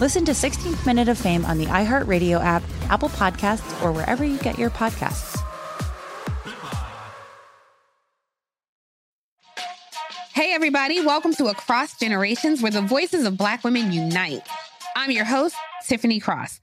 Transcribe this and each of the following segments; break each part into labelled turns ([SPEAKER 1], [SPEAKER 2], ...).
[SPEAKER 1] Listen to 16th Minute of Fame on the iHeartRadio app, Apple Podcasts, or wherever you get your podcasts.
[SPEAKER 2] Hey, everybody, welcome to Across Generations, where the voices of Black women unite. I'm your host, Tiffany Cross.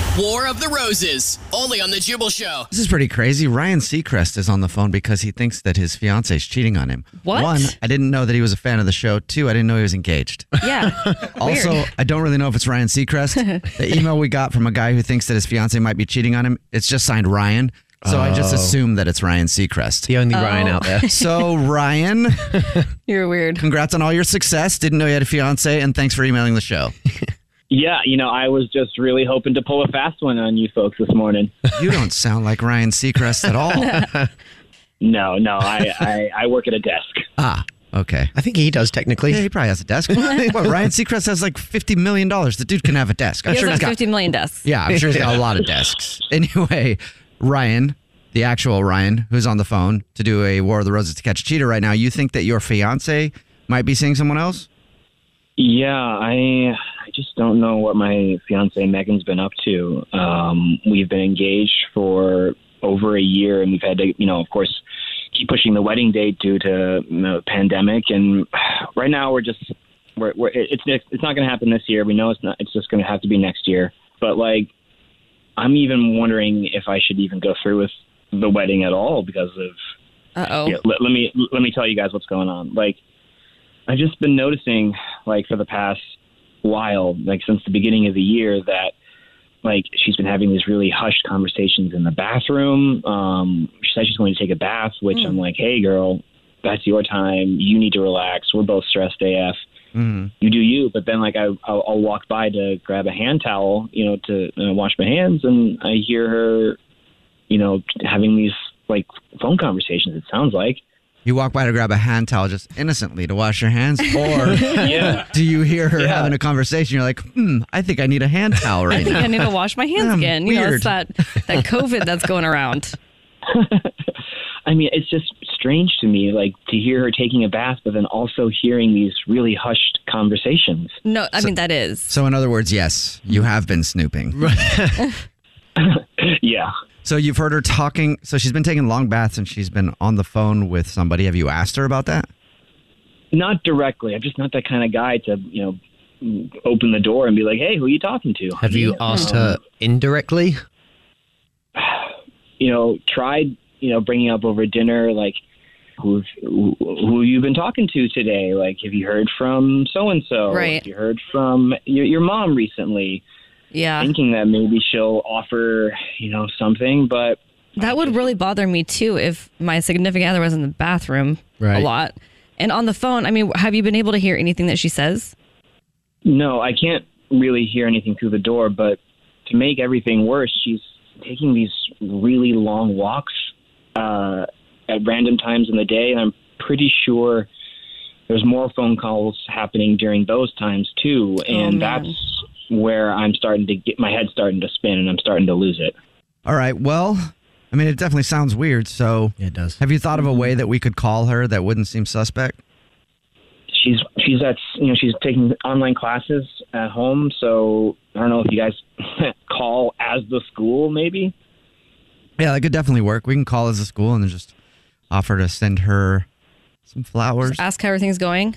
[SPEAKER 3] War of the Roses, only on the Jubal Show.
[SPEAKER 4] This is pretty crazy. Ryan Seacrest is on the phone because he thinks that his fiance is cheating on him.
[SPEAKER 5] What?
[SPEAKER 4] One, I didn't know that he was a fan of the show. Two, I didn't know he was engaged.
[SPEAKER 5] Yeah.
[SPEAKER 4] Also,
[SPEAKER 5] Weird.
[SPEAKER 4] I don't really know if it's Ryan Seacrest. the email we got from a guy who thinks that his fiance might be cheating on him, it's just signed Ryan. So I just
[SPEAKER 6] Oh.
[SPEAKER 4] assume that it's Ryan Seacrest.
[SPEAKER 6] The only oh. Ryan
[SPEAKER 5] Oh.
[SPEAKER 6] out there.
[SPEAKER 4] So, Ryan,
[SPEAKER 5] You're weird.
[SPEAKER 4] congrats on all your success. Didn't know you had a fiance, and thanks for emailing the show.
[SPEAKER 7] Yeah, you know, I was just really hoping to pull a fast one on you folks this morning.
[SPEAKER 4] You don't sound like Ryan Seacrest at all.
[SPEAKER 7] No, no, I, I, I work at a desk.
[SPEAKER 4] ah, okay.
[SPEAKER 6] I think he does technically.
[SPEAKER 4] Yeah, he probably has a desk. what, Ryan Seacrest has like $50 million. The dude can have a desk. I'm
[SPEAKER 5] He has
[SPEAKER 4] sure
[SPEAKER 5] like
[SPEAKER 4] he's got
[SPEAKER 5] 50 million desks.
[SPEAKER 4] Yeah, I'm sure he's got a lot of desks. Anyway, Ryan, the actual Ryan, who's on the phone to do a War of the Roses to catch a cheater right now, you think that your fiance might be seeing someone else?
[SPEAKER 7] Yeah, I I just don't know what my fiance Megan's been up to. Um, we've been engaged for over a year, and we've had to, you know, of course, keep pushing the wedding date due to you know, pandemic. And right now, we're just we're, we're it's it's not going to happen this year. We know it's not. It's just going to have to be next year. But like, I'm even wondering if I should even go through with the wedding at all because of
[SPEAKER 5] Uh oh.
[SPEAKER 7] yeah, let, let me let me tell you guys what's going on. Like, I've just been noticing, like, for the past while, like since the beginning of the year, that like she's been having these really hushed conversations in the bathroom. Um, she said she's going to take a bath, which I'm like, hey, girl, that's your time. You need to relax. We're both stressed AF.
[SPEAKER 4] Mm-hmm.
[SPEAKER 7] You do you, but then like I, I'll, I'll walk by to grab a hand towel, you know, to uh, wash my hands, and I hear her, you know, having these like phone conversations. It sounds like.
[SPEAKER 4] You walk by to grab a hand towel just innocently to wash your hands, or
[SPEAKER 7] Yeah.
[SPEAKER 4] do you hear her
[SPEAKER 7] Yeah.
[SPEAKER 4] having a conversation? You're like, hmm, I think I need a hand towel
[SPEAKER 5] I
[SPEAKER 4] right
[SPEAKER 5] think
[SPEAKER 4] now.
[SPEAKER 5] I need to wash my hands
[SPEAKER 4] Um,
[SPEAKER 5] again. You know, it's that, that COVID that's going around.
[SPEAKER 7] I mean, it's just strange to me, like to hear her taking a bath, but then also hearing these really hushed conversations.
[SPEAKER 5] No, I mean, that is.
[SPEAKER 4] So, in other words, yes, you have been snooping.
[SPEAKER 7] Yeah.
[SPEAKER 4] So, you've heard her talking. So, she's been taking long baths and she's been on the phone with somebody. Have you asked her about that?
[SPEAKER 7] Not directly. I'm just not that kind of guy to, you know, open the door and be like, hey, who are you talking to?
[SPEAKER 6] Have you asked um, her indirectly?
[SPEAKER 7] You know, tried, you know, bringing up over dinner, like, who who who you been talking to today? Like, have you heard from so and so?
[SPEAKER 5] Right.
[SPEAKER 7] Have you heard from your, your mom recently?
[SPEAKER 5] Yeah.
[SPEAKER 7] Thinking that maybe she'll offer, you know, something, but
[SPEAKER 5] That would really bother me too if my significant other was in the bathroom
[SPEAKER 6] Right.
[SPEAKER 5] a lot. And on the phone, I mean, have you been able to hear anything that she says?
[SPEAKER 7] No, I can't really hear anything through the door, but to make everything worse, she's taking these really long walks uh, at random times in the day, and I'm pretty sure there's more phone calls happening during those times too, and
[SPEAKER 5] man.
[SPEAKER 7] that's where I'm starting to get my head starting to spin, and I'm starting to lose it.
[SPEAKER 4] All right. Well, I mean, it definitely sounds weird. So,
[SPEAKER 6] Yeah, it does.
[SPEAKER 4] have you thought of a way that we could call her that wouldn't seem suspect?
[SPEAKER 7] She's she's at you know she's taking online classes at home, so I don't know if you guys call as the school maybe.
[SPEAKER 4] Yeah, that could definitely work. We can call as a school and then just offer to send her some flowers.
[SPEAKER 5] Ask how everything's going.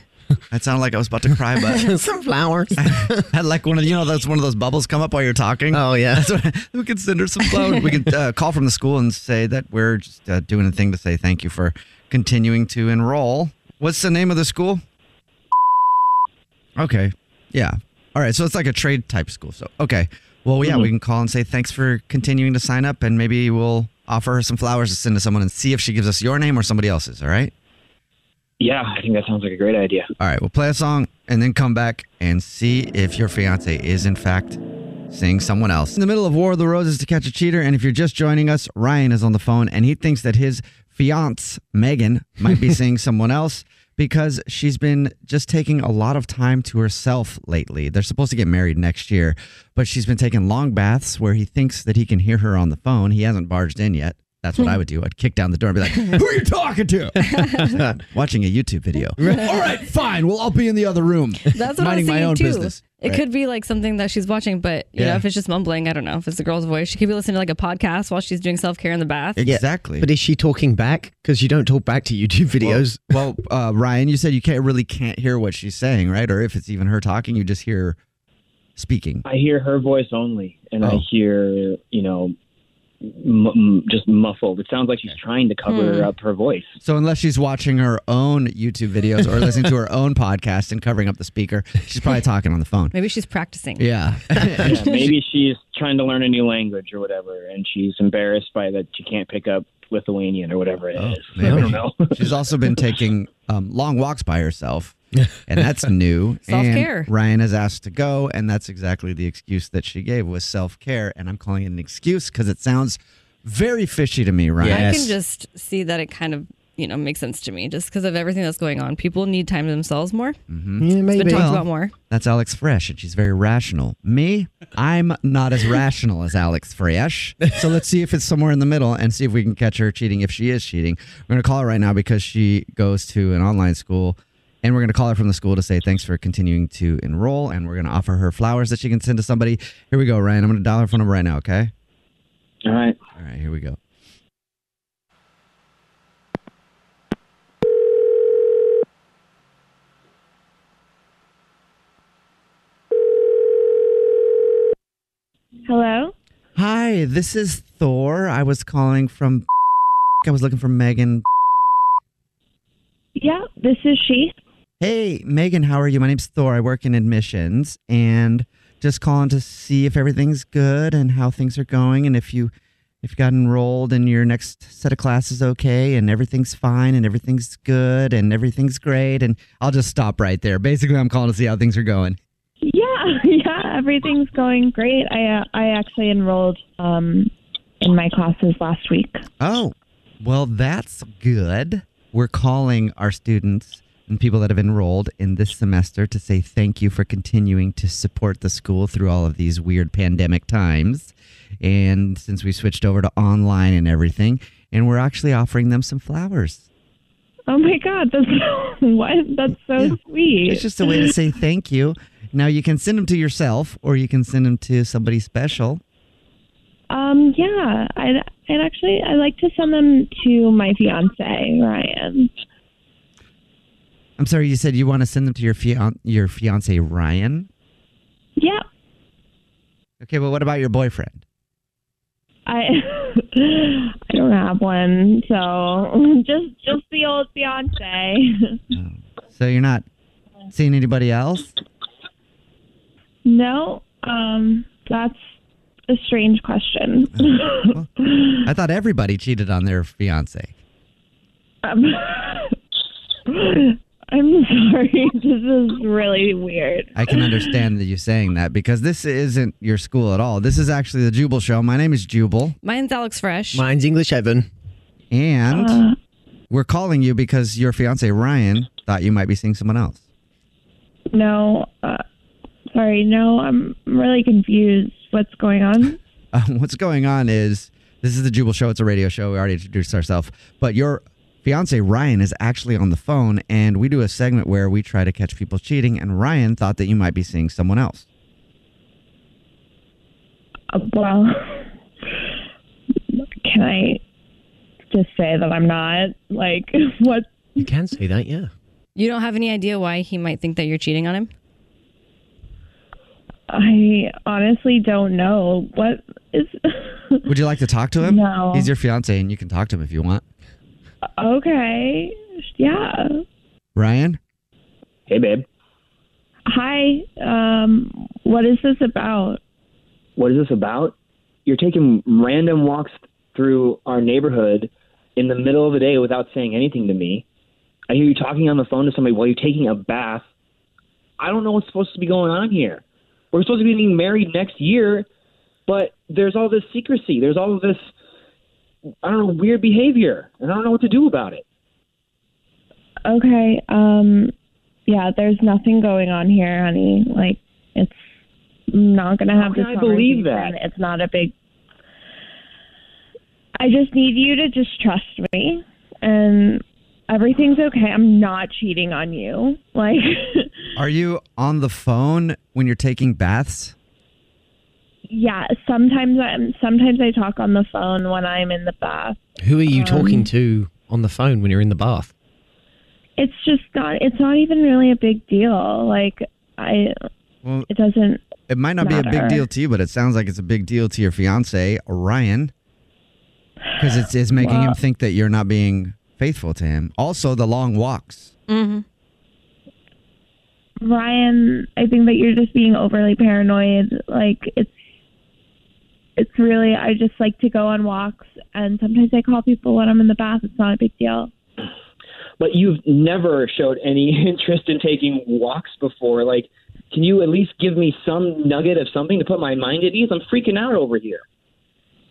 [SPEAKER 4] That sounded like I was about to cry, but
[SPEAKER 6] Some flowers.
[SPEAKER 4] I had like one of you know that's one of those bubbles come up while you're talking.
[SPEAKER 6] Oh, yeah.
[SPEAKER 4] That's what, we could send her some flowers. we could uh, call from the school and say that we're just uh, doing a thing to say thank you for continuing to enroll. What's the name of the school? Okay. Yeah. All right. So it's like a trade type school. So okay. Well, yeah, we can call and say thanks for continuing to sign up, and maybe we'll offer her some flowers to send to someone and see if she gives us your name or somebody else's. All right.
[SPEAKER 7] Yeah, I think that sounds like a great idea.
[SPEAKER 4] All right, we'll play a song and then come back and see if your fiance is in fact seeing someone else. In the middle of War of the Roses to catch a cheater, and if you're just joining us, Ryan is on the phone and he thinks that his fiance Megan might be seeing someone else because she's been just taking a lot of time to herself lately. They're supposed to get married next year, but she's been taking long baths where he thinks that he can hear her on the phone. He hasn't barged in yet. That's what I would do. I'd kick down the door and be like, "Who are you talking to?" Watching a YouTube video. All right, fine. Well, I'll be in the other room.
[SPEAKER 5] That's what
[SPEAKER 4] minding
[SPEAKER 5] I was
[SPEAKER 4] my own
[SPEAKER 5] too.
[SPEAKER 4] business.
[SPEAKER 5] It
[SPEAKER 4] Right.
[SPEAKER 5] could be like something that she's watching, but you
[SPEAKER 4] Yeah.
[SPEAKER 5] know, if it's just mumbling, I don't know. If it's the girl's voice, she could be listening to like a podcast while she's doing self care in the bath.
[SPEAKER 4] Exactly.
[SPEAKER 6] But is she talking back? Because you don't talk back to YouTube videos.
[SPEAKER 4] Well, uh, Ryan, you said you can't really can't hear what she's saying, right? Or if it's even her talking, you just hear speaking.
[SPEAKER 7] I hear her voice only, and I
[SPEAKER 4] Oh.
[SPEAKER 7] hear you know m- m- just muffled. It sounds like she's trying to cover
[SPEAKER 5] Hmm.
[SPEAKER 7] up her voice.
[SPEAKER 4] So unless she's watching her own YouTube videos or listening to her own podcast and covering up the speaker, she's probably talking on the phone.
[SPEAKER 5] Maybe she's practicing.
[SPEAKER 4] Yeah.
[SPEAKER 7] Yeah, maybe she's trying to learn a new language or whatever, and she's embarrassed by that she can't pick up Lithuanian or whatever it is. I
[SPEAKER 4] maybe.
[SPEAKER 7] don't know.
[SPEAKER 4] She's also been taking um, long walks by herself, and that's new.
[SPEAKER 5] Self-care.
[SPEAKER 4] And Ryan has asked to go, and that's exactly the excuse that she gave was self care. And I'm calling it an excuse because it sounds very fishy to me, Ryan.
[SPEAKER 5] I can just see that it kind of, you know, makes sense to me just because of everything that's going on. People need time to themselves more.
[SPEAKER 4] Mm-hmm.
[SPEAKER 6] Yeah,
[SPEAKER 5] It's been
[SPEAKER 6] maybe.
[SPEAKER 5] talked
[SPEAKER 4] Well-
[SPEAKER 5] about more.
[SPEAKER 4] That's Alex Fresh, and she's very rational. Me, I'm not as rational as Alex Fresh. So let's see if it's somewhere in the middle and see if we can catch her cheating if she is cheating. We're going to call her right now because she goes to an online school, and we're going to call her from the school to say thanks for continuing to enroll, and we're going to offer her flowers that she can send to somebody. Here we go, Ryan. I'm going to dial her phone number right now, okay?
[SPEAKER 7] All right.
[SPEAKER 4] All right, here we go.
[SPEAKER 8] Hello?
[SPEAKER 4] Hi, this is Thor. I was calling from. I was looking for Megan.
[SPEAKER 8] Yeah, this is she.
[SPEAKER 4] Hey, Megan, how are you? My name's Thor. I work in admissions and just calling to see if everything's good and how things are going and if you if you got enrolled and your next set of classes okay and everything's fine and everything's good and everything's great and I'll just stop right there. Basically, I'm calling to see how things are going.
[SPEAKER 8] Yeah, yeah, everything's going great. I uh, I actually enrolled um in my classes last week.
[SPEAKER 4] Oh, well, that's good. We're calling our students and people that have enrolled in this semester to say thank you for continuing to support the school through all of these weird pandemic times. And since we switched over to online and everything, and we're actually offering them some flowers.
[SPEAKER 8] Oh my god, that's what? That's so
[SPEAKER 4] Yeah.
[SPEAKER 8] sweet.
[SPEAKER 4] It's just a way to say thank you. Now, you can send them to yourself or you can send them to somebody special.
[SPEAKER 8] um yeah, I'd I'd actually I like to send them to my fiance, Ryan.
[SPEAKER 4] I'm sorry, you said you want to send them to your, fian- your fiance, Ryan?
[SPEAKER 8] Yeah.
[SPEAKER 4] Okay, well, what about your boyfriend?
[SPEAKER 8] I I don't have one, so just just the old fiance.
[SPEAKER 4] So you're not seeing anybody else?
[SPEAKER 8] no, um that's a strange question.
[SPEAKER 4] I thought everybody cheated on their fiance.
[SPEAKER 8] Um, I'm sorry. This is really weird.
[SPEAKER 4] I can understand that you saying that because this isn't your school at all. This is actually the Jubal Show. My name is Jubal,
[SPEAKER 5] Mine's Alex Fresh.
[SPEAKER 6] Mine's English Evan.
[SPEAKER 4] and
[SPEAKER 8] Uh,
[SPEAKER 4] we're calling you because your fiance Ryan thought you might be seeing someone else.
[SPEAKER 8] no, uh, sorry. No, I'm really confused. What's going on?
[SPEAKER 4] Uh, what's going on is This is the Jubal Show. It's a radio show. We already introduced ourselves. But your fiance, Ryan, is actually on the phone, and we do a segment where we try to catch people cheating. And Ryan thought that you might be seeing someone else.
[SPEAKER 8] Uh, well, can I just say that I'm not? Like, what?
[SPEAKER 6] You can say that, yeah.
[SPEAKER 5] You don't have any idea why he might think that you're cheating on him?
[SPEAKER 8] I honestly don't know. What is.
[SPEAKER 4] Would you like to talk to him?
[SPEAKER 8] No.
[SPEAKER 4] He's your fiance, and you can talk to him if you want.
[SPEAKER 8] Okay. Yeah.
[SPEAKER 4] Ryan?
[SPEAKER 7] Hey, babe.
[SPEAKER 8] Hi. Um, what is this about?
[SPEAKER 7] What is this about? You're taking random walks through our neighborhood in the middle of the day without saying anything to me. I hear you talking on the phone to somebody while you're taking a bath. I don't know what's supposed to be going on here. We're supposed to be getting married next year, but there's all this secrecy. There's all this, I don't know, weird behavior, and I don't know what to do about it.
[SPEAKER 8] Okay. Um, yeah, there's nothing going on here, honey. Like, it's not going to have
[SPEAKER 7] How can
[SPEAKER 8] this
[SPEAKER 7] I believe
[SPEAKER 8] conversation.
[SPEAKER 7] that?
[SPEAKER 8] It's not a big. I just need you to just trust me, and everything's okay. I'm not cheating on you. Like,
[SPEAKER 4] Are you on the phone when you're taking baths?
[SPEAKER 8] Yeah. Sometimes I'm. Sometimes I talk on the phone when I'm in the bath.
[SPEAKER 6] Who are you
[SPEAKER 8] Um,
[SPEAKER 6] talking to on the phone when you're in the bath?
[SPEAKER 8] It's just not. It's not even really a big deal. Like, I.
[SPEAKER 4] Well,
[SPEAKER 8] It doesn't.
[SPEAKER 4] it might not be a big deal to you, but it sounds like it's a big deal to your fiance, Ryan, because it's, it's making him think that you're not being faithful to him. Also, the long walks.
[SPEAKER 5] Mm-hmm.
[SPEAKER 8] Ryan, I think that you're just being overly paranoid. Like it's it's really I just like to go on walks and sometimes I call people when I'm in the bath. It's not a big deal.
[SPEAKER 7] But you've never showed any interest in taking walks before. Like, can you at least give me some nugget of something to put my mind at ease? I'm freaking out over here.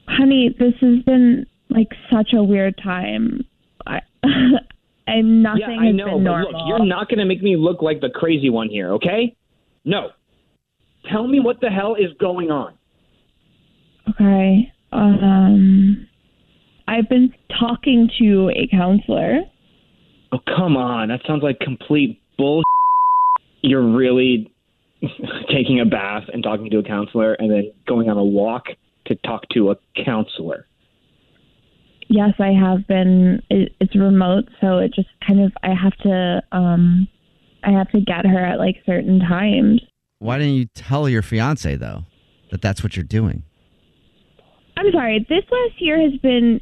[SPEAKER 8] Honey, this has been like such a weird time. I I'm nothing
[SPEAKER 7] yeah, I know, but
[SPEAKER 8] normal.
[SPEAKER 7] look, you're not going to make me look like the crazy one here, okay? No. Tell me what the hell is going on.
[SPEAKER 8] Okay. Um I've been talking to a counselor.
[SPEAKER 7] Oh, come on. That sounds like complete bull. You're really taking a bath and talking to a counselor and then going on a walk to talk to a counselor.
[SPEAKER 8] Yes, I have been. It, it's remote, so it just kind of I have to um I have to get her at like certain times.
[SPEAKER 4] Why didn't you tell your fiance, though, that that's what you're doing?
[SPEAKER 8] I'm sorry. This last year has been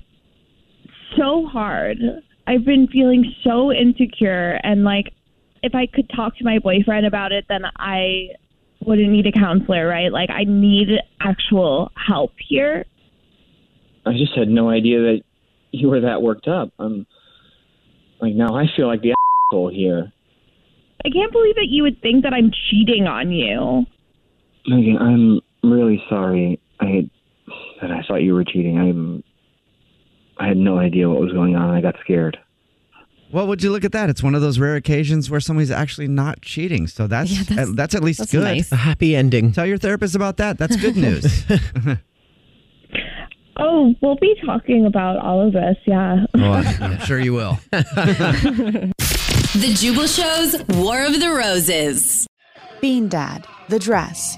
[SPEAKER 8] so hard. I've been feeling so insecure and like if I could talk to my boyfriend about it then I wouldn't need a counselor, right? Like I need actual help here.
[SPEAKER 7] I just had no idea that you were that worked up. I'm like now I feel like the asshole here.
[SPEAKER 8] I can't believe that you would think that I'm cheating on you.
[SPEAKER 7] Megan, I'm really sorry. I that I thought you were cheating. I'm I had no idea what was going on. I got scared.
[SPEAKER 4] Well, would you look at that? It's one of those rare occasions where somebody's actually not cheating. So that's
[SPEAKER 5] Yeah, that's-
[SPEAKER 4] at, that's at least
[SPEAKER 5] that's
[SPEAKER 4] good.
[SPEAKER 5] nice.
[SPEAKER 6] A happy ending.
[SPEAKER 4] Tell your therapist about that. That's good news.
[SPEAKER 8] Oh, we'll be talking about all of this, yeah.
[SPEAKER 4] oh, I'm sure you will.
[SPEAKER 9] The Jubal Show's War of the Roses.
[SPEAKER 1] Bean Dad, The Dress,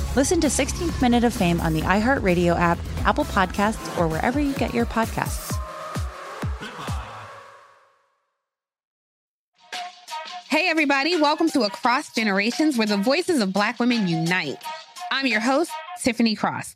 [SPEAKER 1] Listen to 16th Minute of Fame on the iHeartRadio app, Apple Podcasts, or wherever you get your podcasts.
[SPEAKER 2] Hey, everybody, welcome to Across Generations, where the voices of Black women unite. I'm your host, Tiffany Cross.